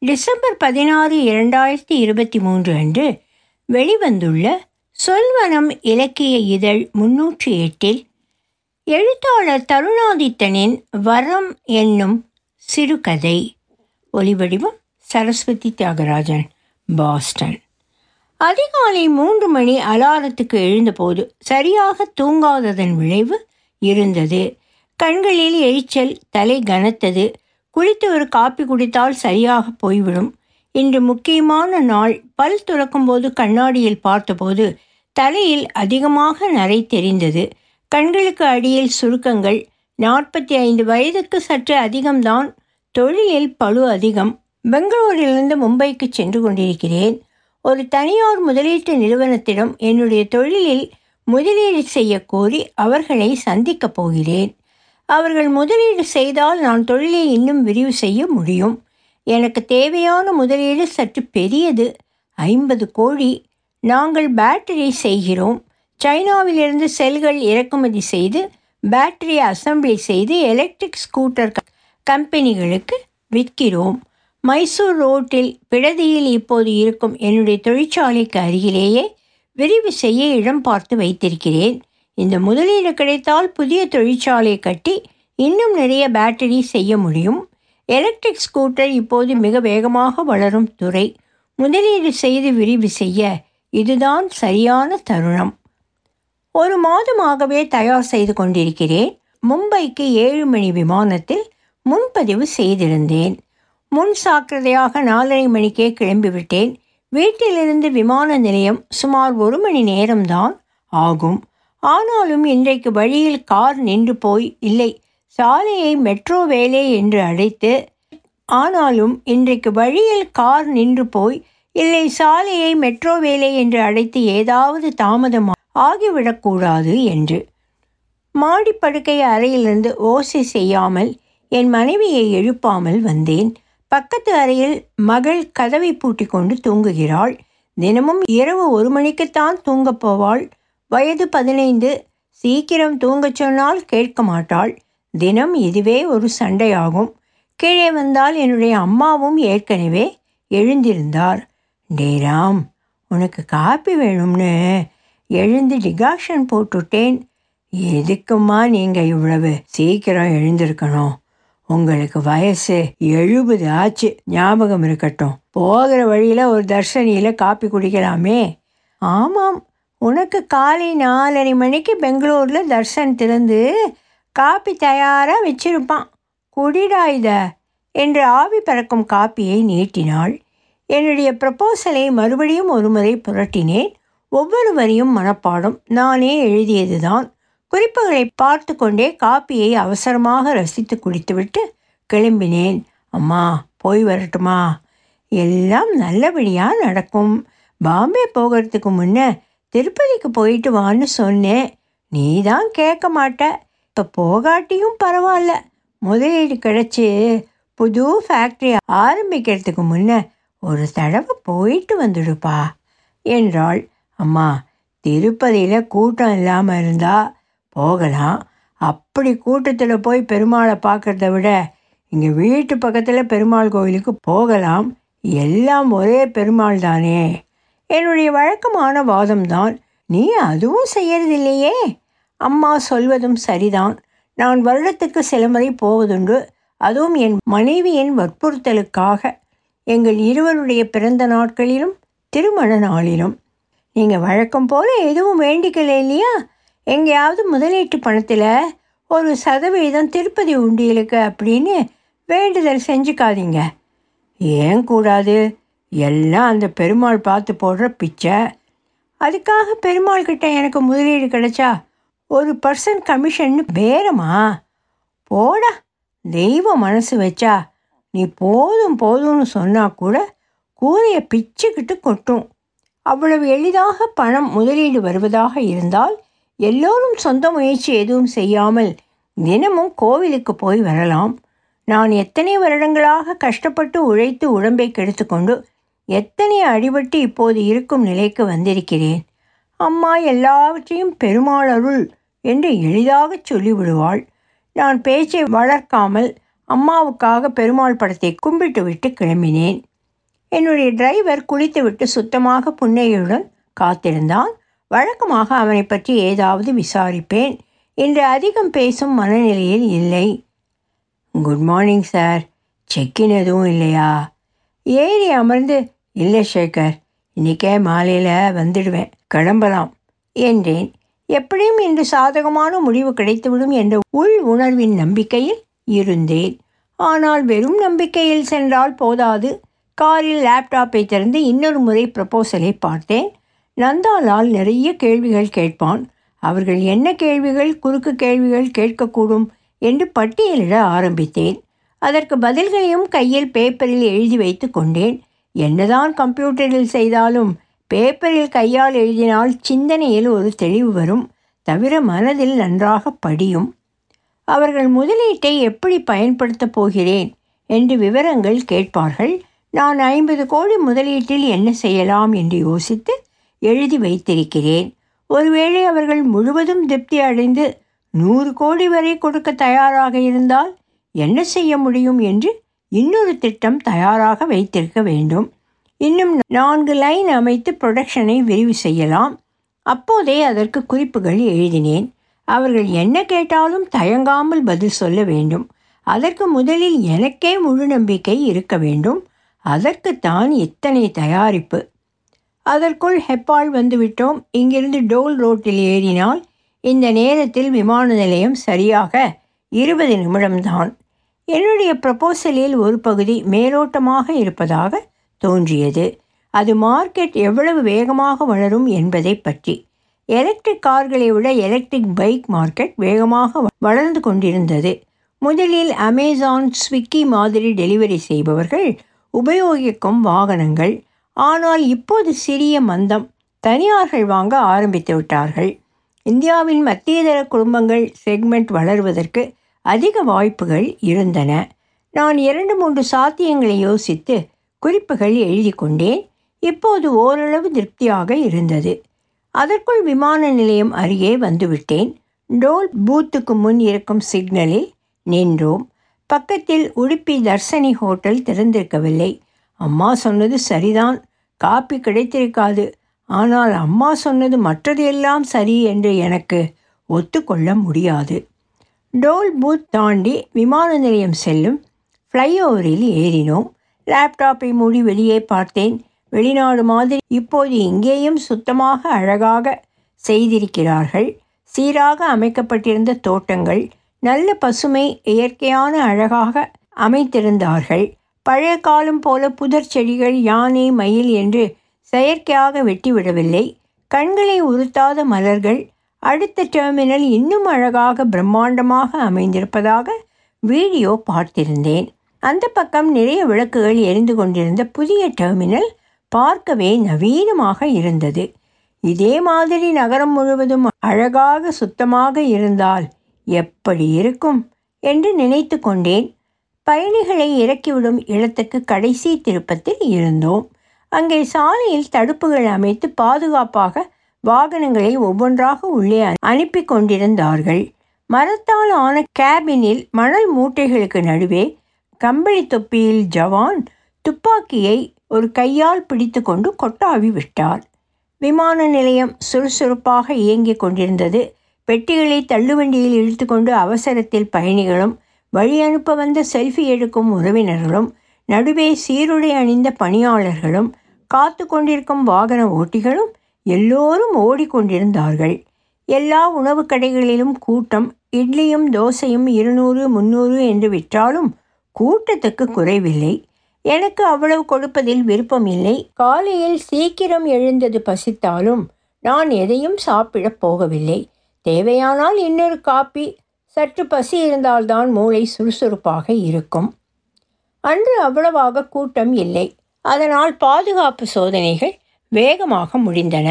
December பதினாறு இரண்டாயிரத்தி இருபத்தி மூன்று அன்று வெளிவந்துள்ள சொல்வனம் இலக்கிய இதழ் முன்னூற்றி எட்டில் எழுத்தாளர் தருணாதித்தனின் வரம் என்னும் சிறுகதை. ஒலிவடிவம் சரஸ்வதி தியாகராஜன் பாஸ்டன். அதிகாலை மூன்று மணி அலாரத்துக்கு எழுந்தபோது சரியாக தூங்காததன் விளைவு இருந்தது. கண்களில் எரிச்சல் தலை கனத்தது குளித்து ஒரு காப்பி குடித்தால் சரியாக போய்விடும். இன்று முக்கியமான நாள். பல் துறக்கும்போது கண்ணாடியில் பார்த்தபோது தலையில் அதிகமாக நரை தெரிந்தது. கண்களுக்கு அடியில் சுருக்கங்கள். நாற்பத்தி ஐந்து வயதுக்கு சற்று அதிகம்தான். தொழிலில் பழு அதிகம். பெங்களூரிலிருந்து மும்பைக்கு சென்று கொண்டிருக்கிறேன். ஒரு தனியார் முதலீட்டு நிறுவனத்திடம் என்னுடைய தொழிலில் முதலீடு செய்ய கோரி அவர்களை சந்திக்கப் போகிறேன். அவர்கள் முதலீடு செய்தால் நான் தொழிலை இன்னும் விரிவு செய்ய முடியும். எனக்கு தேவையான முதலீடு சற்று பெரியது. ஐம்பது கோழி நாங்கள் பேட்டரி செய்கிறோம். சைனாவிலிருந்து செல்கள் இறக்குமதி செய்து பேட்டரி அசம்பிளி செய்து எலக்ட்ரிக் ஸ்கூட்டர் கம்பெனிகளுக்கு விற்கிறோம். மைசூர் ரோட்டில் பிடதியில் இப்போது இருக்கும் என்னுடைய தொழிற்சாலைக்கு அருகிலேயே விரிவு செய்ய இடம் பார்த்து வைத்திருக்கிறேன். இந்த முதலீடு கிடைத்தால் புதிய தொழிற்சாலை கட்டி இன்னும் நிறைய பேட்டரி செய்ய முடியும். எலக்ட்ரிக் ஸ்கூட்டர் இப்போது மிக வேகமாக வளரும் துறை. முதலீடு செய்து விரிவு செய்ய இதுதான் சரியான தருணம். ஒரு மாதமாகவே தயார் செய்து கொண்டிருக்கிறேன். மும்பைக்கு ஏழு மணி விமானத்தில் முன்பதிவு செய்திருந்தேன். முன் சாக்கிரதையாக நாலரை மணிக்கே கிளம்பிவிட்டேன். வீட்டிலிருந்து விமான நிலையம் சுமார் ஒரு மணி நேரம்தான் ஆகும். ஆனாலும் இன்றைக்கு வழியில் கார் நின்று போய் இல்லை சாலையை மெட்ரோ வேலை என்று அழைத்து ஆனாலும் இன்றைக்கு வழியில் கார் நின்று போய் இல்லை சாலையை மெட்ரோ வேலை என்று அழைத்து ஏதாவது தாமதம் ஆகிவிடக்கூடாது என்று. மாடிப்படுக்கை அறையிலிருந்து ஓசை செய்யாமல் என் மனைவியை எழுப்பாமல் வந்தேன். பக்கத்து அறையில் மகள் கதவை பூட்டி கொண்டு தூங்குகிறாள். தினமும் இரவு ஒரு மணிக்குத்தான் தூங்கப் போவாள். வயது பதினைந்து சீக்கிரம் தூங்கச் சொன்னால் கேட்க மாட்டாள். தினம் இதுவே ஒரு சண்டையாகும். கீழே வந்தால் என்னுடைய அம்மாவும் ஏற்கனவே எழுந்திருந்தார். டே ராம் உனக்கு காப்பி வேணும்னு. எழுந்து டிகாஷன் போட்டுட்டேன் எதுக்குமா நீங்கள் இவ்வளவு சீக்கிரம் எழுந்திருக்கணும்? உங்களுக்கு வயசு எழுபது ஆச்சு. ஞாபகம் இருக்கட்டும். போகிற வழியில் ஒரு தர்ஷனியில் காப்பி குடிக்கலாமே. ஆமாம் உனக்கு காலை நாலரை மணிக்கு பெங்களூரில் தர்ஷன் திறந்து காப்பி தயாராக வச்சிருப்பான். குடிடா இத என்று ஆவி பறக்கும் காப்பியை நீட்டினாள். என்னுடைய ப்ரப்போசலை மறுபடியும் ஒருமுறை புரட்டினேன். ஒவ்வொரு வரியும் மனப்பாடம். நானே எழுதியதுதான். குறிப்புகளை பார்த்து கொண்டே காப்பியை அவசரமாக ரசித்து குடித்துவிட்டு கிளம்பினேன். அம்மா போய் வரட்டுமா? எல்லாம் நல்லபடியாக நடக்கும். பாம்பே போகிறதுக்கு முன்னே திருப்பதிக்கு போயிட்டு வான்னு சொன்னேன். நீ தான் கேட்க மாட்ட. இப்போ போகாட்டியும் பரவாயில்ல. முதலீடு கிடச்சி புது ஃபேக்ட்ரி ஆரம்பிக்கிறதுக்கு முன்ன ஒரு தடவை போயிட்டு வந்துடுப்பா என்றாள். அம்மா திருப்பதியில் கூட்டம் இல்லாமல் இருந்தால் போகலாம். அப்படி கூட்டத்தில் போய் பெருமாளை பார்க்குறத விட இங்கே வீட்டு பக்கத்தில் பெருமாள் கோவிலுக்கு போகலாம். எல்லாம் ஒரே பெருமாள் தானே. என்னுடைய வழக்கமான வாதம்தான் நீ அதுவும் செய்யறதில்லையே? அம்மா சொல்வதும் சரிதான். நான் வருடத்துக்கு சில முறை போவதுண்டு. அதுவும் என் மனைவியின் வற்புறுத்தலுக்காக. எங்கள் இருவருடைய பிறந்த நாட்களிலும் திருமண நாளிலும். நீங்கள் வழக்கம் போல் எதுவும் வேண்டிக்கல இல்லையா? எங்கேயாவது முதலீட்டு பணத்தில் ஒரு சதவீதம் திருப்பதி உண்டியலுக்கு அப்படின்னு வேண்டுதல் செஞ்சுக்காதீங்க. ஏன் கூடாது? எல்லாம் அந்த பெருமாள் பார்த்து போடுற பிச்சை. அதுக்காக பெருமாள் கிட்ட எனக்கு முதலீடு கிடைச்சா ஒரு பர்சன்ட் கமிஷன்னு பேரமா போடா தெய்வ மனசு வச்சா நீ போதும் போதும்னு சொன்னால் கூட கூரையை பிச்சுக்கிட்டு கொட்டும். அவ்வளவு எளிதாக பணம் முதலீடு வருவதாக இருந்தால் எல்லோரும் சொந்த முயற்சி எதுவும் செய்யாமல் தினமும் கோவிலுக்கு போய் வரலாம். நான் எத்தனை வருடங்களாக கஷ்டப்பட்டு உழைத்து உடம்பை கெடுத்துக்கொண்டு எத்தனை அடிபட்டு இப்போது இருக்கும் நிலைக்கு வந்திருக்கிறேன்? அம்மா எல்லாவற்றையும் பெருமாள் அருள் என்று எளிதாகச் சொல்லிவிடுவாள். நான் பேச்சை வளர்க்காமல் அம்மாவுக்காக பெருமாள் படத்தை கும்பிட்டு விட்டு கிளம்பினேன். என்னுடைய டிரைவர் குளித்துவிட்டு சுத்தமாக புன்னையுடன் காத்திருந்தான். வழக்கமாக அவனை பற்றி ஏதாவது விசாரிப்பேன் இன்று அதிகம் பேசும் மனநிலையில் இல்லை. Good morning sir. செக்கின் எதுவும் இல்லையா? ஏறி அமர்ந்து இல்லை சேகர் இன்னைக்கே மாலையில் வந்துடுவேன். கிளம்பலாம் என்றேன். எப்படியும் இன்று சாதகமான முடிவு கிடைத்துவிடும் என்ற உள் உணர்வின் நம்பிக்கையில் இருந்தேன். ஆனால் வெறும் நம்பிக்கையில் சென்றால் போதாது. காரில் லேப்டாப்பை திறந்து இன்னொரு முறை ப்ரப்போசலை பார்த்தேன். நந்தாலால் நிறைய கேள்விகள் கேட்பான். அவர்கள் என்ன கேள்விகள் குறுக்கு கேள்விகள் கேட்கக்கூடும் என்று பட்டியலிட ஆரம்பித்தேன். அதற்கு பதில்களையும் கையில் பேப்பரில் எழுதி வைத்து கொண்டேன். என்னதான் கம்ப்யூட்டரில் செய்தாலும் பேப்பரில் கையால் எழுதினால் சிந்தனையில் ஒரு தெளிவு வரும் தவிர மனதில் நன்றாக படியும். அவர்கள் முதலீட்டை எப்படி பயன்படுத்தப் போகிறேன் என்று விவரங்கள் கேட்பார்கள். நான் ஐம்பது கோடி முதலீட்டில் என்ன செய்யலாம் என்று யோசித்து எழுதி வைத்திருக்கிறேன். ஒருவேளை அவர்கள் முழுவதும் திருப்தி அடைந்து நூறு கோடி வரை கொடுக்க தயாராக இருந்தால் என்ன செய்ய முடியும் என்று இன்னொரு திட்டம் தயாராக வைத்திருக்க வேண்டும். இன்னும் நான்கு லைன் அமைத்து ப்ரொடக்ஷனை விரிவு செய்யலாம். அப்போதே அதற்கு குறிப்புகள் எழுதினேன். அவர்கள் என்ன கேட்டாலும் தயங்காமல் பதில் சொல்ல வேண்டும். அதற்கு முதலில் எனக்கே முழு நம்பிக்கை இருக்க வேண்டும். அதற்குத்தான் இத்தனை தயாரிப்பு. அதற்குள் ஹெப்பால் வந்துவிட்டோம். இங்கிருந்து டோல் ரோட்டில் ஏறினால் இந்த நேரத்தில் விமான நிலையம் சரியாக இருபது நிமிடம்தான். என்னுடைய ப்ரப்போசலில் ஒரு பகுதி மேலோட்டமாக இருப்பதாக தோன்றியது. அது மார்க்கெட் எவ்வளவு வேகமாக வளரும் என்பதை பற்றி. எலக்ட்ரிக் கார்களை விட எலக்ட்ரிக் பைக் மார்க்கெட் வேகமாக வளர்ந்து கொண்டிருந்தது. முதலில் அமேசான் ஸ்விக்கி மாதிரி டெலிவரி செய்பவர்கள் உபயோகிக்கும் வாகனங்கள். ஆனால் இப்போது சிறிய மந்தம். தனியார்கள் வாங்க ஆரம்பித்து விட்டார்கள். இந்தியாவின் மத்தியதர குடும்பங்கள் செக்மெண்ட் வளர்வதற்கு அதிக வாய்ப்புகள் இருந்தன. நான் இரண்டு மூன்று சாத்தியங்களை யோசித்து குறிப்புகள் எழுதி கொண்டேன். இப்போது ஓரளவு திருப்தியாக இருந்தது. அதற்குள் விமான நிலையம் அருகே வந்துவிட்டேன். டோல் பூத்துக்கு முன் இருக்கும் சிக்னலில் நின்றோம். பக்கத்தில் உடுப்பி தர்சனி ஹோட்டல் திறந்திருக்கவில்லை. அம்மா சொன்னது சரிதான். காப்பி கிடைத்திருக்காது. ஆனால் அம்மா சொன்னது மற்றதெல்லாம் சரி என்று எனக்கு ஒத்துக்கொள்ள முடியாது. டோல் பூத் தாண்டி விமான நிலையம் செல்லும் ஃப்ளைஓவரில் ஏறினோம். லேப்டாப்பை மூடி வெளியே பார்த்தேன். வெளிநாடு மாதிரி இப்போது இங்கேயும் சுத்தமாக அழகாக செய்திருக்கிறார்கள். சீராக அமைக்கப்பட்டிருந்த தோட்டங்கள் நல்ல பசுமை இயற்கையான அழகாக அமைத்திருந்தார்கள். பழைய காலம் போல புதர் செடிகள் யானை மயில் என்று செயற்கையாக வெட்டிவிடவில்லை. கண்களை உறுத்தாத மலர்கள் அடுத்த டெர்மினல் இன்னும் அழகாக பிரம்மாண்டமாக அமைந்திருப்பதாக வீடியோ பார்த்திருந்தேன். அந்த பக்கம் நிறைய விளக்குகள் எரிந்து கொண்டிருந்த புதிய டெர்மினல் பார்க்கவே நவீனமாக இருந்தது. இதே மாதிரி நகரம் முழுவதும் அழகாக சுத்தமாக இருந்தால் எப்படி இருக்கும் என்று நினைத்து கொண்டேன். பயணிகளை இறக்கிவிடும் இடத்துக்கு கடைசி திருப்பத்தில் இருந்தோம். அங்கே சாலையில் தடுப்புகள் அமைத்து பாதுகாப்பாக வாகனங்களை ஒவ்வொன்றாக உள்ளே அனுப்பி கொண்டிருந்தார்கள் மரத்தால் ஆன கேபினில் மணல் மூட்டைகளுக்கு நடுவே கம்பளி தொப்பியில் ஜவான் துப்பாக்கியை ஒரு கையால் பிடித்து கொண்டு கொட்டாவி விட்டார். விமான நிலையம் சுறுசுறுப்பாக இயங்கிக் கொண்டிருந்தது. பெட்டிகளை தள்ளுவண்டியில் இழுத்துக்கொண்டு அவசரத்தில் பயணிகளும் வழி அனுப்ப வந்த செல்ஃபி எடுக்கும் உறவினர்களும் நடுவே சீருடை அணிந்த பணியாளர்களும் காத்து கொண்டிருக்கும் வாகன ஓட்டிகளும் எல்லோரும் ஓடிக்கொண்டிருந்தார்கள். எல்லா உணவுக் கடைகளிலும் கூட்டம் இட்லியும் தோசையும் இருநூறு முந்நூறு என்று விற்றாலும் கூட்டத்துக்கு குறைவில்லை. எனக்கு அவ்வளவு கொடுப்பதில் விருப்பம் இல்லை காலையில் சீக்கிரம் எழுந்தது பசித்தாலும் நான் எதையும் சாப்பிடப் போகவில்லை. தேவையானால் இன்னொரு காப்பி. சற்று பசி இருந்தால்தான் மூளை சுறுசுறுப்பாக இருக்கும். அன்று அவ்வளவாக கூட்டம் இல்லை. அதனால் பாதுகாப்பு சோதனைகள் வேகமாக முடிந்தன.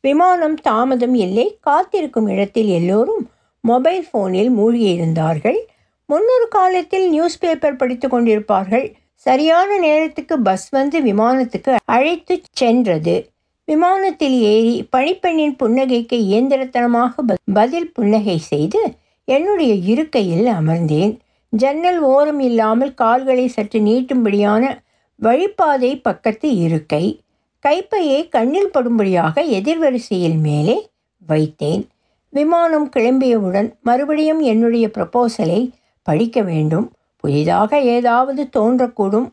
விமானம் தாமதம் இல்லை. காத்திருக்கும் இடத்தில் எல்லோரும் மொபைல் ஃபோனில் மூழ்கியிருந்தார்கள். முன்னொரு காலத்தில் நியூஸ் பேப்பர் படித்து கொண்டிருப்பார்கள். சரியான நேரத்துக்கு பஸ் வந்து விமானத்துக்கு அழைத்து சென்றது. விமானத்தில் ஏறி பணிப்பெண்ணின் புன்னகைக்கு இயந்திரத்தனமாக பதில் புன்னகை செய்து என்னுடைய இருக்கையில் அமர்ந்தேன். ஜன்னல் ஓரம் இல்லாமல் கால்களை சற்று நீட்டும்படியான வழிப்பாதை பக்கத்து இருக்கை. கைப்பையை கண்ணில் படும்படியாக எதிர்வரிசையில் மேலே வைத்தேன். விமானம் கிளம்பியவுடன் மறுபடியும் என்னுடைய ப்ரப்போசலை படிக்க வேண்டும். புதிதாக ஏதாவது தோன்றக்கூடும்.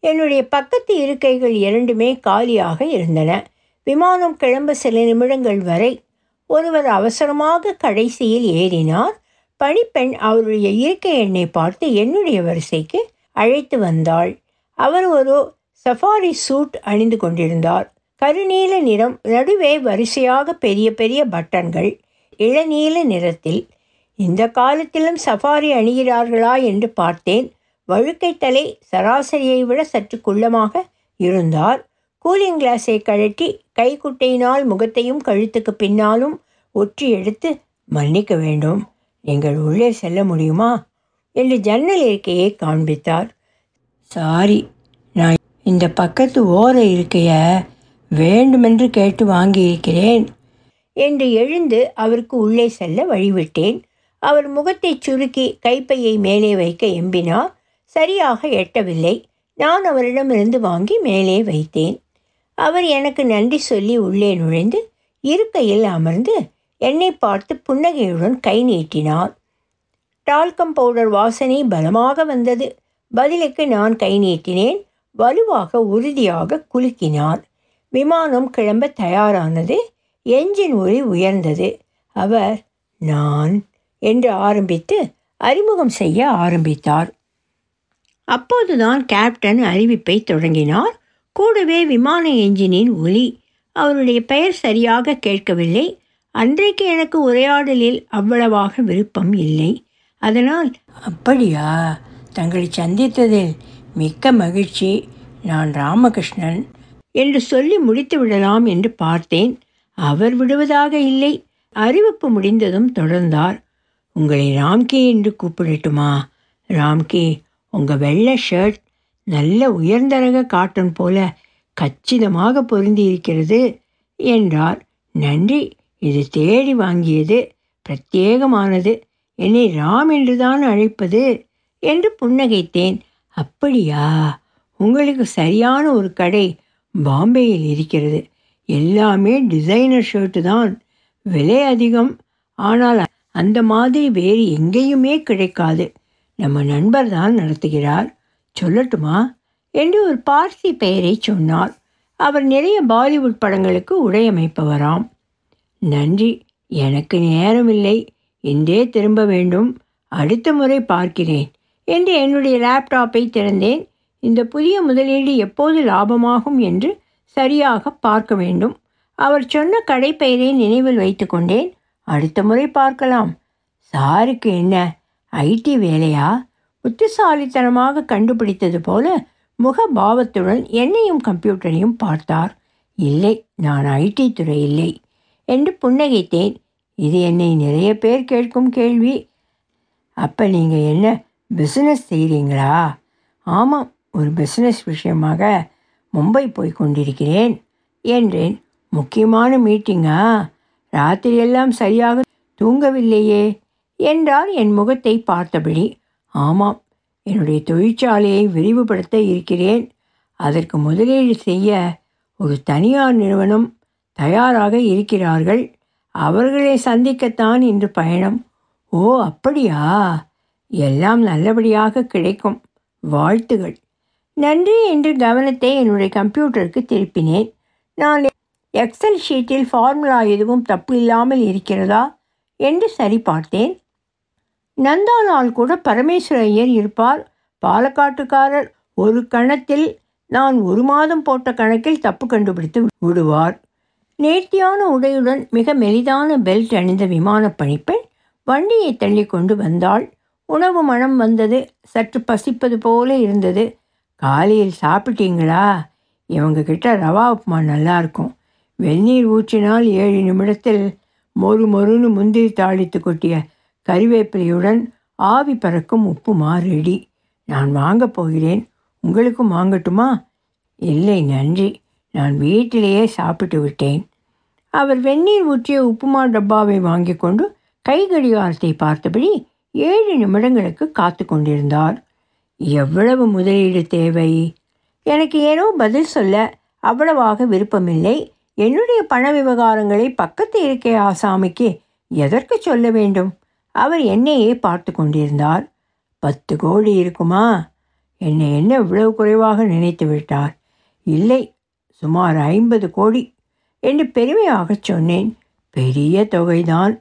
என்னுடைய பக்கத்து இருக்கைகள் இரண்டுமே காலியாக இருந்தன. விமானம் கிளம்ப சில நிமிடங்கள் வரை ஒருவர் அவசரமாக கடைசியில் ஏறினார். பணிப்பெண் அவருடைய இருக்கை எண்ணை பார்த்து என்னுடைய வரிசைக்கு அழைத்து வந்தாள். அவர் ஒரு சஃபாரி சூட் அணிந்து கொண்டிருந்தார். கருநீல நிறம் நடுவே வரிசையாக பெரிய பெரிய பட்டன்கள் இளநீல நிறத்தில் இந்த காலத்திலும் சஃபாரி அணிகிறார்களா என்று பார்த்தேன். வழுக்கை தலை சராசரியை விட சற்று குள்ளமாக இருந்தார். கூலிங் கிளாஸை கழட்டி கைக்குட்டையினால் முகத்தையும் கழுத்துக்கு பின்னாலும் ஒற்றி எடுத்து மன்னிக்க வேண்டும். நீங்கள் உள்ளே செல்ல முடியுமா? என்று ஜன்னல் இருக்கையை காண்பித்தார். சாரி நான் இந்த பக்கத்து ஓர இருக்கைய வேண்டுமென்று கேட்டு வாங்கியிருக்கிறேன் என்று எழுந்து அவருக்கு உள்ளே செல்ல வழிவிட்டேன். அவர் முகத்தை சுருக்கி கைப்பையை மேலே வைக்க எம்பினார். சரியாக எட்டவில்லை. நான் அவரிடமிருந்து வாங்கி மேலே வைத்தேன். அவர் எனக்கு நன்றி சொல்லி உள்ளே நுழைந்து இருக்கையில் அமர்ந்து என்னை பார்த்து புன்னகையுடன் கை நீட்டினார். டால்கம் பவுடர் வாசனை பலமாக வந்தது. பதிலுக்கு நான் கை நீட்டினேன். வலுவாக உறுதியாக குலுக்கினார் விமானம் கிளம்ப தயாரானது. என்ஜின் ஒளி உயர்ந்தது. அவர் நான் என்று ஆரம்பித்து அறிமுகம் செய்ய ஆரம்பித்தார். அப்போதுதான் கேப்டன் அறிவிப்பை தொடங்கினார். கூடவே விமான என்ஜினின் ஒலி. அவருடைய பெயர் சரியாக கேட்கவில்லை. அன்றைக்கு எனக்கு உரையாடலில் அவ்வளவாக விருப்பம் இல்லை. அதனால் அப்படியா? தங்களை சந்தித்ததில் மிக்க மகிழ்ச்சி. நான் ராமகிருஷ்ணன். என்று சொல்லி முடித்து விடலாம் என்று பார்த்தேன். அவர் விடுவதாக இல்லை. அறிவிப்பு முடிந்ததும் தொடர்ந்தார். உங்களை ராம்கே என்று கூப்பிடட்டுமா? ராம்கே உங்கள் வெள்ளை ஷர்ட் நல்ல உயர்ந்த ரக காட்டன் போல கச்சிதமாக பொருந்தியிருக்கிறது என்றார். நன்றி. இது தேடி வாங்கியது. பிரத்யேகமானது. என்னை ராம் என்றுதான் அழைப்பது என்று புன்னகைத்தேன். அப்படியா? உங்களுக்கு சரியான ஒரு கடை பாம்பேயில் இருக்கிறது. எல்லாமே டிசைனர் ஷர்ட்டு தான். விலை அதிகம். ஆனால் அந்த மாதிரி வேறு எங்கேயுமே கிடைக்காது. நம்ம நண்பர் தான் நடத்துகிறார். சொல்லட்டுமா? என்று ஒரு பார்சி பெயரை சொன்னார். அவர் நிறைய பாலிவுட் படங்களுக்கு உடையமைப்பவராம். நன்றி. எனக்கு நேரமில்லை. என்றே திரும்ப வேண்டும். அடுத்த முறை பார்க்கிறேன். என்று என்னுடைய லேப்டாப்பை திறந்தேன். இந்த புதிய முதலீடு எப்போது லாபமாகும் என்று சரியாக பார்க்க வேண்டும். அவர் சொன்ன கடைப்பெயரை நினைவில் வைத்து கொண்டேன். அடுத்த முறை பார்க்கலாம். சாருக்கு என்ன? ஐடி வேலையா? புத்திசாலித்தனமாக கண்டுபிடித்தது போல முகபாவத்துடன் என்னையும் கம்ப்யூட்டரையும் பார்த்தார். இல்லை நான் ஐடி துறை இல்லை என்று புன்னகைத்தேன். இது என்னை நிறைய பேர் கேட்கும் கேள்வி. அப்போ நீங்கள் என்ன பிஸ்னஸ் செய்கிறீங்களா ஆமாம் ஒரு பிஸ்னஸ் விஷயமாக மும்பை போய் கொண்டிருக்கிறேன் என்றேன். முக்கியமான மீட்டிங்கா ராத்திரியெல்லாம் சரியாக தூங்கவில்லையே என்றார் என் முகத்தை பார்த்தபடி. ஆமாம் என்னுடைய தொழிற்சாலையை விரிவுபடுத்த இருக்கிறேன். அதற்கு முதலீடு செய்ய ஒரு தனியார் நிறுவனம் தயாராக இருக்கிறார்கள். அவர்களை சந்திக்கத்தான் இன்று பயணம். ஓ அப்படியா? எல்லாம் நல்லபடியாக கிடைக்கும். வாழ்த்துகள். நன்றி என்று கவனத்தை என்னுடைய கம்ப்யூட்டருக்கு திருப்பினேன். நான் எக்ஸல் ஷீட்டில் ஃபார்முலா எதுவும் தப்பு இல்லாமல் இருக்கிறதா என்று சரி பார்த்தேன் நந்தானால் கூட பரமேஸ்வர ஐயர் இருப்பார். பாலக்காட்டுக்காரர் ஒரு கணத்தில் நான் ஒரு மாதம் போட்ட கணக்கில் தப்பு கண்டுபிடித்து விடுவார். நேர்த்தியான உடையுடன் மிக மெலிதான பெல்ட் அணிந்த விமான பணிப்பெண் வண்டியை தள்ளி கொண்டு வந்தாள். உணவு மனம் வந்தது. சற்று பசிப்பது போல இருந்தது. காலையில் சாப்பிட்டீங்களா? இவங்க கிட்ட ரவா உப்புமா நல்லா இருக்கும். வெந்நீர் ஊற்றினால் ஏழு நிமிடத்தில் மொறு மொறுன்னு முந்திரி தாளித்து கொட்டிய கறிவேப்பிலையுடன் ஆவி பறக்கும் உப்புமா ரெடி நான் வாங்கப் போகிறேன். உங்களுக்கும் வாங்கட்டுமா? இல்லை நன்றி. நான் வீட்டிலேயே சாப்பிட்டு விட்டேன். அவர் வெந்நீர் ஊற்றிய உப்புமா டப்பாவை வாங்கி கொண்டு கை கடிகாரத்தை பார்த்தபடி ஏழு நிமிடங்களுக்கு காத்து கொண்டிருந்தார். எவ்வளவு முதலீடு தேவை? எனக்கு ஏனோ பதில் சொல்ல அவ்வளவாக விருப்பமில்லை. என்னுடைய பண விவகாரங்களை பக்கத்து இருக்கே ஆசாமிக்கு எதற்கு சொல்ல வேண்டும்? அவர் என்னையே பார்த்து கொண்டிருந்தார். பத்து கோடி இருக்குமா? என்னை என்ன இவ்வளவு குறைவாக நினைத்து விட்டார்? இல்லை சுமார் ஐம்பது கோடி. என்று பெருமையாகச் சொன்னேன். பெரிய தொகைதான்.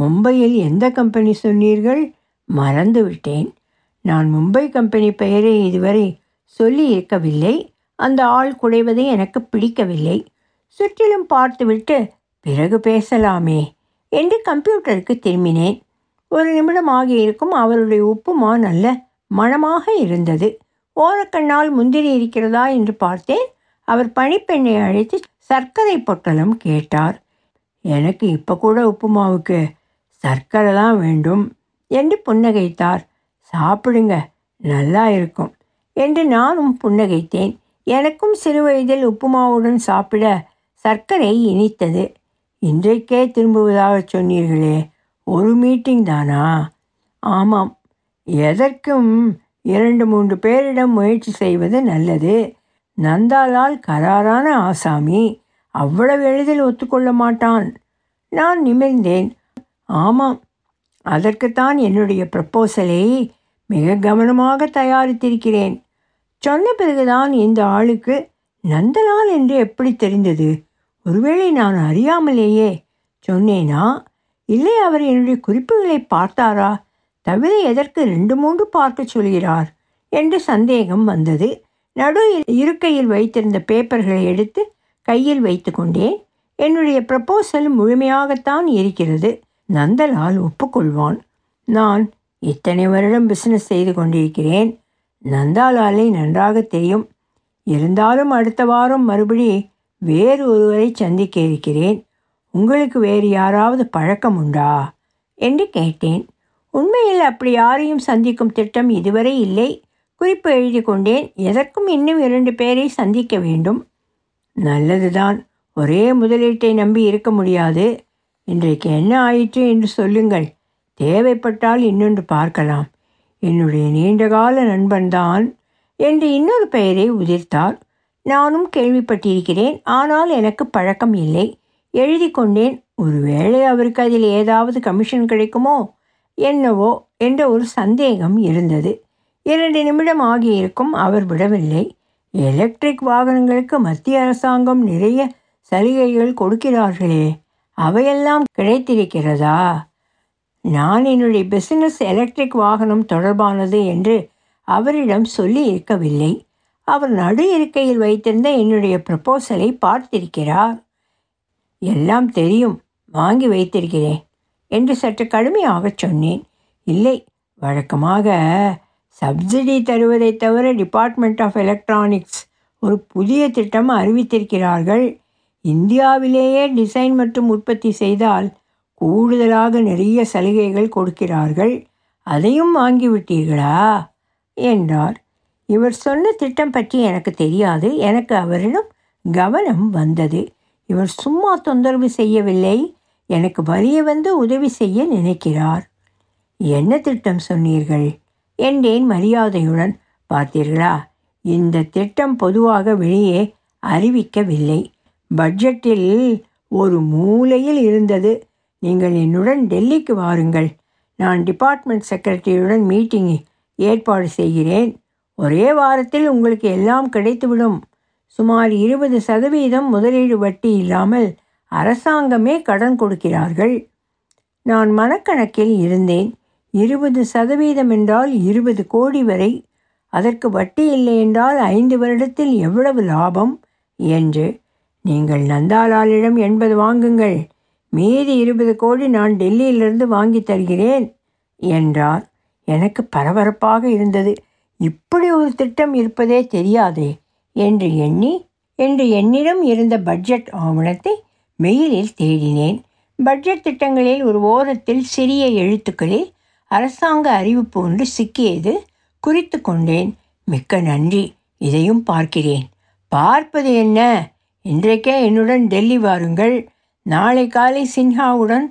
மும்பையில் எந்த கம்பெனி சொன்னீர்கள்? மறந்து விட்டேன் நான் மும்பை கம்பெனி பெயரை இதுவரை சொல்லி இருக்கவில்லை. அந்த ஆள் குடைவதை எனக்கு பிடிக்கவில்லை. சுற்றிலும் பார்த்துவிட்டு பிறகு பேசலாமே என்று கம்ப்யூட்டருக்கு திரும்பினேன். ஒரு நிமிடம் ஆகியிருக்கும் அவருடைய உப்புமா நல்ல மணமாக இருந்தது. ஓரக்கண்ணால் முந்திரி இருக்கிறதா? என்று பார்த்தேன். அவர் பணிப்பெண்ணை அழைத்து சர்க்கரை பொட்டலம் கேட்டார். எனக்கு இப்போ கூட உப்புமாவுக்கு சர்க்கரைலாம் வேண்டும் என்று புன்னகைத்தார். சாப்பிடுங்க நல்லா இருக்கும் என்று நானும் புன்னகைத்தேன். எனக்கும் சிறுவயதில் உப்புமாவுடன் சாப்பிட சர்க்கரை இனித்தது. இன்றைக்கே திரும்புவதாக சொன்னீர்களே ஒரு மீட்டிங் தானா? ஆமாம் எதற்கும் இரண்டு மூன்று பேரிடம் முயற்சி செய்வது நல்லது. நந்தாலால் கராரான ஆசாமி அவ்வளவு எளிதில் ஒத்துக்கொள்ள மாட்டான். நான் நிமிர்ந்தேன். ஆமாம். அதற்குத்தான் என்னுடைய ப்ரப்போசலை மிக கவனமாக தயாரித்திருக்கிறேன். சொன்ன பிறகுதான் இந்த ஆளுக்கு நந்தலால் என்று எப்படி தெரிந்தது? ஒருவேளை நான் அறியாமலேயே சொன்னேனா? இல்லை அவர் என்னுடைய குறிப்புகளை பார்த்தாரா? தவிர எதற்கு ரெண்டு மூன்று பார்க்க சொல்கிறார்? என்று சந்தேகம் வந்தது. நடு இருக்கையில் வைத்திருந்த பேப்பர்களை எடுத்து கையில் வைத்து கொண்டேன். என்னுடைய ப்ரப்போசல் முழுமையாகத்தான் இருக்கிறது. நந்தலால் ஒப்புக்கொள்வான். நான் இத்தனை வருடம் பிஸ்னஸ் செய்து கொண்டிருக்கிறேன். நந்தாலாலை நன்றாக தெரியும். இருந்தாலும் அடுத்த வாரம் மறுபடி வேறு ஒருவரை சந்திக்க இருக்கிறேன். உங்களுக்கு வேறு யாராவது பழக்கம் உண்டா? என்று கேட்டேன். உண்மையில் அப்படி யாரையும் சந்திக்கும் திட்டம் இதுவரை இல்லை. குறிப்பு எழுதி கொண்டேன். எதற்கும் இன்னும் இரண்டு பேரை சந்திக்க வேண்டும். நல்லதுதான். ஒரே முதலீட்டை நம்பி இருக்க முடியாது. இன்றைக்கு என்ன ஆயிற்று என்று சொல்லுங்கள். தேவைப்பட்டால் இன்னொன்று பார்க்கலாம். என்னுடைய நீண்டகால நண்பன்தான் என்று இன்னொரு பெயரை உதிர்த்தார். நானும் கேள்விப்பட்டிருக்கிறேன். ஆனால் எனக்கு பழக்கம் இல்லை. எழுதி கொண்டேன். ஒருவேளை அவருக்கு அதில் ஏதாவது கமிஷன் கிடைக்குமோ என்னவோ என்ற ஒரு சந்தேகம் இருந்தது. இரண்டு நிமிடம் ஆகியிருக்கும். அவர் விடவில்லை. எலக்ட்ரிக் வாகனங்களுக்கு மத்திய அரசாங்கம் நிறைய சலுகைகள் கொடுக்கிறார்களே. அவையெல்லாம் கிடைத்திருக்கிறதா? நான் என்னுடைய பிசினஸ் எலக்ட்ரிக் வாகனம் தொடர்பானது என்று அவரிடம் சொல்லி இருக்கவில்லை. அவர் நடு இருக்கையில் வைத்திருந்த என்னுடைய ப்ரப்போசலை பார்த்திருக்கிறார். எல்லாம் தெரியும் வாங்கி வைத்திருக்கிறேன் என்று சற்று கடுமையாகச் சொன்னேன். இல்லை வழக்கமாக சப்சிடி தருவதை தவிர டிபார்ட்மெண்ட் ஆஃப் எலக்ட்ரானிக்ஸ் ஒரு புதிய திட்டம் அறிவித்திருக்கிறார்கள். இந்தியாவிலேயே டிசைன் மற்றும் உற்பத்தி செய்தால் கூடுதலாக நிறைய சலுகைகள் கொடுக்கிறார்கள். அதையும் வாங்கிவிட்டீர்களா? என்றார். இவர் சொன்ன திட்டம் பற்றி எனக்கு தெரியாது. எனக்கு அவரிடம் கவனம் வந்தது. இவர் சும்மா தொந்தரவு செய்யவில்லை. எனக்கு வலிய வந்து உதவி செய்ய நினைக்கிறார். என்ன திட்டம் சொன்னீர்கள்? என்றேன் மரியாதையுடன். பார்த்தீர்களா? இந்த திட்டம் பொதுவாக வெளியே அறிவிக்கவில்லை. பட்ஜெட்டில் ஒரு மூலையில் இருந்தது. நீங்கள் என்னுடன் டெல்லிக்கு வாருங்கள். நான் டிபார்ட்மெண்ட் செக்ரட்டரியுடன் மீட்டிங் ஏற்பாடு செய்கிறேன். ஒரே வாரத்தில் உங்களுக்கு எல்லாம் கிடைத்துவிடும். சுமார் இருபது சதவீதம் முதலீடு வட்டி இல்லாமல் அரசாங்கமே கடன் கொடுக்கிறார்கள். நான் மனக்கணக்கில் இருந்தேன். இருபது சதவீதம் என்றால் இருபது கோடி வரை. அதற்கு வட்டி இல்லை என்றால் ஐந்து வருடத்தில் எவ்வளவு லாபம்? என்று நீங்கள் நந்தாலாலிடம் எண்பது வாங்குங்கள். மீதி இருபது கோடி நான் டெல்லியிலிருந்து வாங்கி தருகிறேன் என்றார். எனக்கு பரபரப்பாக இருந்தது. இப்படி ஒரு திட்டம் இருப்பதே தெரியாதே என்று எண்ணி என்று என்னிடம் இருந்த பட்ஜெட் ஆவணத்தை மெயிலில் தேடினேன். பட்ஜெட் திட்டங்களில் ஒரு ஓரத்தில் சிறிய எழுத்துக்களில் அரசாங்க அறிவிப்பு ஒன்று சிக்கியது குறித்து கொண்டேன். மிக்க நன்றி. இதையும் பார்க்கிறேன். பார்ப்பது என்ன? இன்றைக்கே என்னுடன் டெல்லி வாருங்கள். நாளை காலை சின்ஹாவுடன்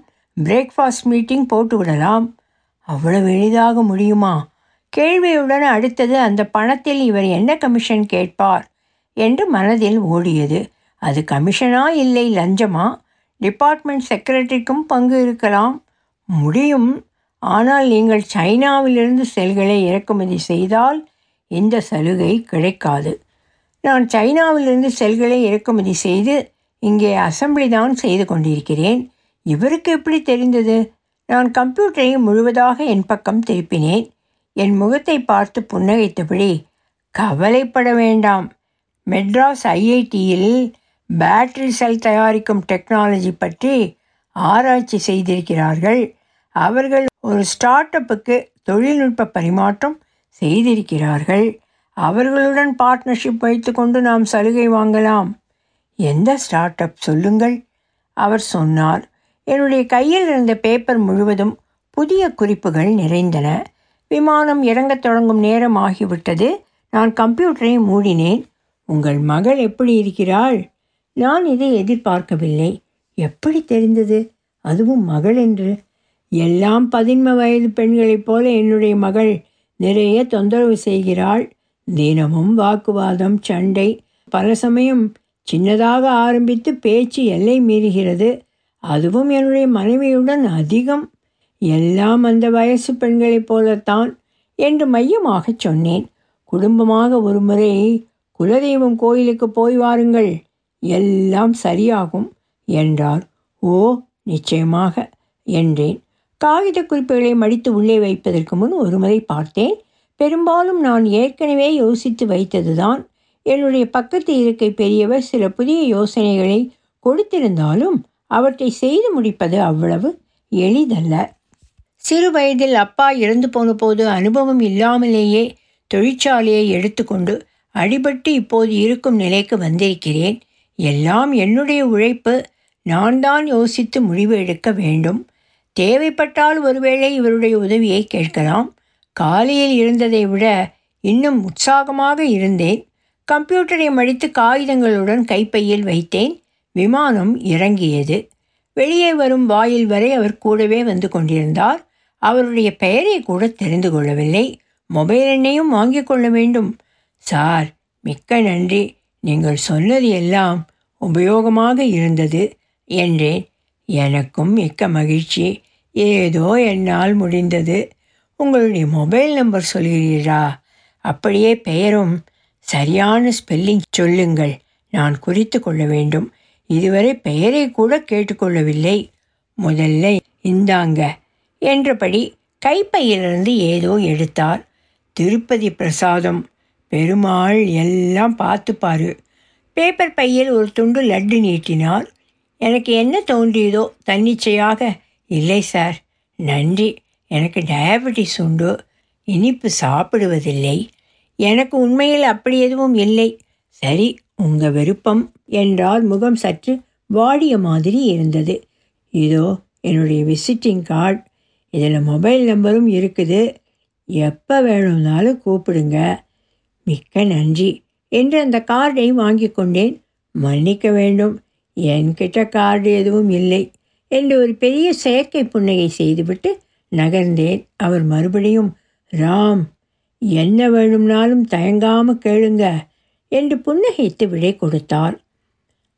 பிரேக்ஃபாஸ்ட் மீட்டிங் போட்டுவிடலாம். அவ்வளவு எளிதாக முடியுமா? கேள்வியுடன் அடுத்தது அந்த பணத்தில் இவர் என்ன கமிஷன் கேட்பார் என்று மனதில் ஓடியது. அது கமிஷனா இல்லை லஞ்சமா? டிபார்ட்மெண்ட் செக்ரட்டரிக்கும் பங்கு இருக்கலாம். முடியும். ஆனால் நீங்கள் சைனாவிலிருந்து செல்களை இறக்குமதி செய்தால் இந்த சலுகை கிடைக்காது. நான் சைனாவிலிருந்து செல்களை இறக்குமதி செய்து இங்கே அசம்பிளி தான் செய்து கொண்டிருக்கிறேன். இவருக்கு எப்படி தெரிந்தது? நான் கம்ப்யூட்டரை முழுவதாக என் பக்கம் திருப்பினேன். என் முகத்தை பார்த்து புன்னகைத்தபடி கவலைப்பட வேண்டாம். மெட்ராஸ் ஐஐடியில் பேட்டரி செல் தயாரிக்கும் டெக்னாலஜி பற்றி ஆராய்ச்சி செய்திருக்கிறார்கள். அவர்கள் ஒரு ஸ்டார்ட் அப்புக்கு தொழில்நுட்ப பரிமாற்றம் செய்திருக்கிறார்கள். அவர்களுடன் பார்ட்னர்ஷிப் வைத்துக்கொண்டு நாம் சலுகை வாங்கலாம். எந்த ஸ்டார்ட் அப் சொல்லுங்கள். அவர் சொன்னார் என்னுடைய கையில் இருந்த பேப்பர் முழுவதும் புதிய குறிப்புகள் நிறைந்தன. விமானம் இறங்கத் தொடங்கும் நேரம் ஆகிவிட்டது. நான் கம்ப்யூட்டரை மூடினேன். உங்கள் மகள் எப்படி இருக்கிறாள்? நான் இதை எதிர்பார்க்கவில்லை. எப்படி தெரிந்தது? அதுவும் மகள் என்று. எல்லாம் பதின்ம வயது பெண்களைப் போல என்னுடைய மகள் நிறைய தொந்தரவு செய்கிறாள். தினமும் வாக்குவாதம் சண்டை பல சமயம் சின்னதாக ஆரம்பித்து பேச்சு எல்லை மீறுகிறது. அதுவும் என்னுடைய மனைவியுடன் அதிகம். எல்லாம் அந்த வயசு பெண்களைப் போலத்தான் என்று மையமாகச் சொன்னேன். குடும்பமாக ஒரு முறை குலதெய்வம் கோயிலுக்கு போய் வாருங்கள் எல்லாம் சரியாகும் என்றார். ஓ நிச்சயமாக என்றேன். காகித குறிப்புகளை மடித்து உள்ளே வைப்பதற்கு முன் ஒருமுறை பார்த்தேன். பெரும்பாலும் நான் ஏற்கனவே யோசித்து வைத்ததுதான். என்னுடைய பக்கத்து இருக்கை பெரியவர் சில புதிய யோசனைகளை கொடுத்திருந்தாலும் அவற்றை செய்து முடிப்பது அவ்வளவு எளிதல்ல. சிறு வயதில் அப்பா இறந்து போன போது அனுபவம் இல்லாமலேயே தொழிற்சாலையை எடுத்துக்கொண்டு அடிபட்டு இப்போது இருக்கும் நிலைக்கு வந்திருக்கிறேன். எல்லாம் என்னுடைய உழைப்பு. நான் தான் யோசித்து முடிவு எடுக்க வேண்டும். தேவைப்பட்டால் ஒருவேளை இவருடைய உதவியை கேட்கலாம். காலையில் இருந்ததை விட இன்னும் உற்சாகமாக இருந்தேன். கம்ப்யூட்டரை மடித்து காகிதங்களுடன் கைப்பையில் வைத்தேன். விமானம் இறங்கியது. வெளியே வரும் வாயில் வரை அவர் கூடவே வந்து கொண்டிருந்தார். அவருடைய பெயரை கூட தெரிந்து கொள்ளவில்லை. மொபைல் எண்ணையும் வாங்கிக் கொள்ள வேண்டும். சார் மிக்க நன்றி. நீங்கள் சொன்னது எல்லாம் உபயோகமாக இருந்தது என்றேன். எனக்கும் மிக்க மகிழ்ச்சி. ஏதோ என்னால் முடிந்தது. உங்களுடைய மொபைல் நம்பர் சொல்கிறீரா? அப்படியே பெயரும் சரியான ஸ்பெல்லிங் சொல்லுங்கள். நான் குறித்து கொள்ள வேண்டும். இதுவரை பெயரை கூட கேட்டுக்கொள்ளவில்லை முதல்ல இந்தாங்க. என்றபடி கைப்பையிலிருந்து ஏதோ எடுத்தார். திருப்பதி பிரசாதம். பெருமாள் எல்லாம் பார்த்துப்பாரு பேப்பர் பையில் ஒரு துண்டு லட்டு நீட்டினார். எனக்கு என்ன தோன்றியதோ தன்னிச்சையாக இல்லை சார் நன்றி. எனக்கு டயபெட்டிஸ் உண்டு இனிப்பு சாப்பிடுவதில்லை எனக்கு உண்மையில் அப்படி எதுவும் இல்லை. சரி உங்கள் விருப்பம் என்றால் முகம் சற்று வாடிய மாதிரி இருந்தது. இதோ என்னுடைய விசிட்டிங் கார்டு இதில் மொபைல் நம்பரும் இருக்குது. எப்போ வேணும்னாலும் கூப்பிடுங்க. மிக்க நன்றி என்று அந்த கார்டை வாங்கி கொண்டேன். மன்னிக்க வேண்டும். என்கிட்ட கார்டு எதுவும் இல்லை என்று ஒரு பெரிய செயற்கை புன்னகை செய்துவிட்டு நகர்ந்தேன். அவர் மறுபடியும் ராம் என்ன வேணும்னாலும் தயங்காமல் கேளுங்க என்று புன்னகைத்து விடை கொடுத்தார்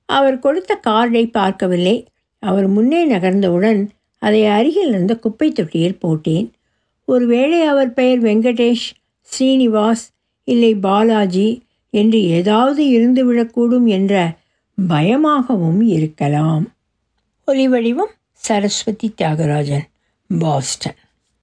அவர் கொடுத்த கார்டை பார்க்கவில்லை. அவர் முன்னே நகர்ந்தவுடன் அதை அருகில் இருந்த குப்பை தொட்டியில் போட்டேன். ஒருவேளை அவர் பெயர் வெங்கடேஷ் ஸ்ரீனிவாஸ் இல்லை பாலாஜி என்று ஏதாவது இருந்துவிடக்கூடும் என்ற பயமாகவும் இருக்கலாம். ஒலிவடிவம் சரஸ்வதி தியாகராஜன். பாஸ்டன்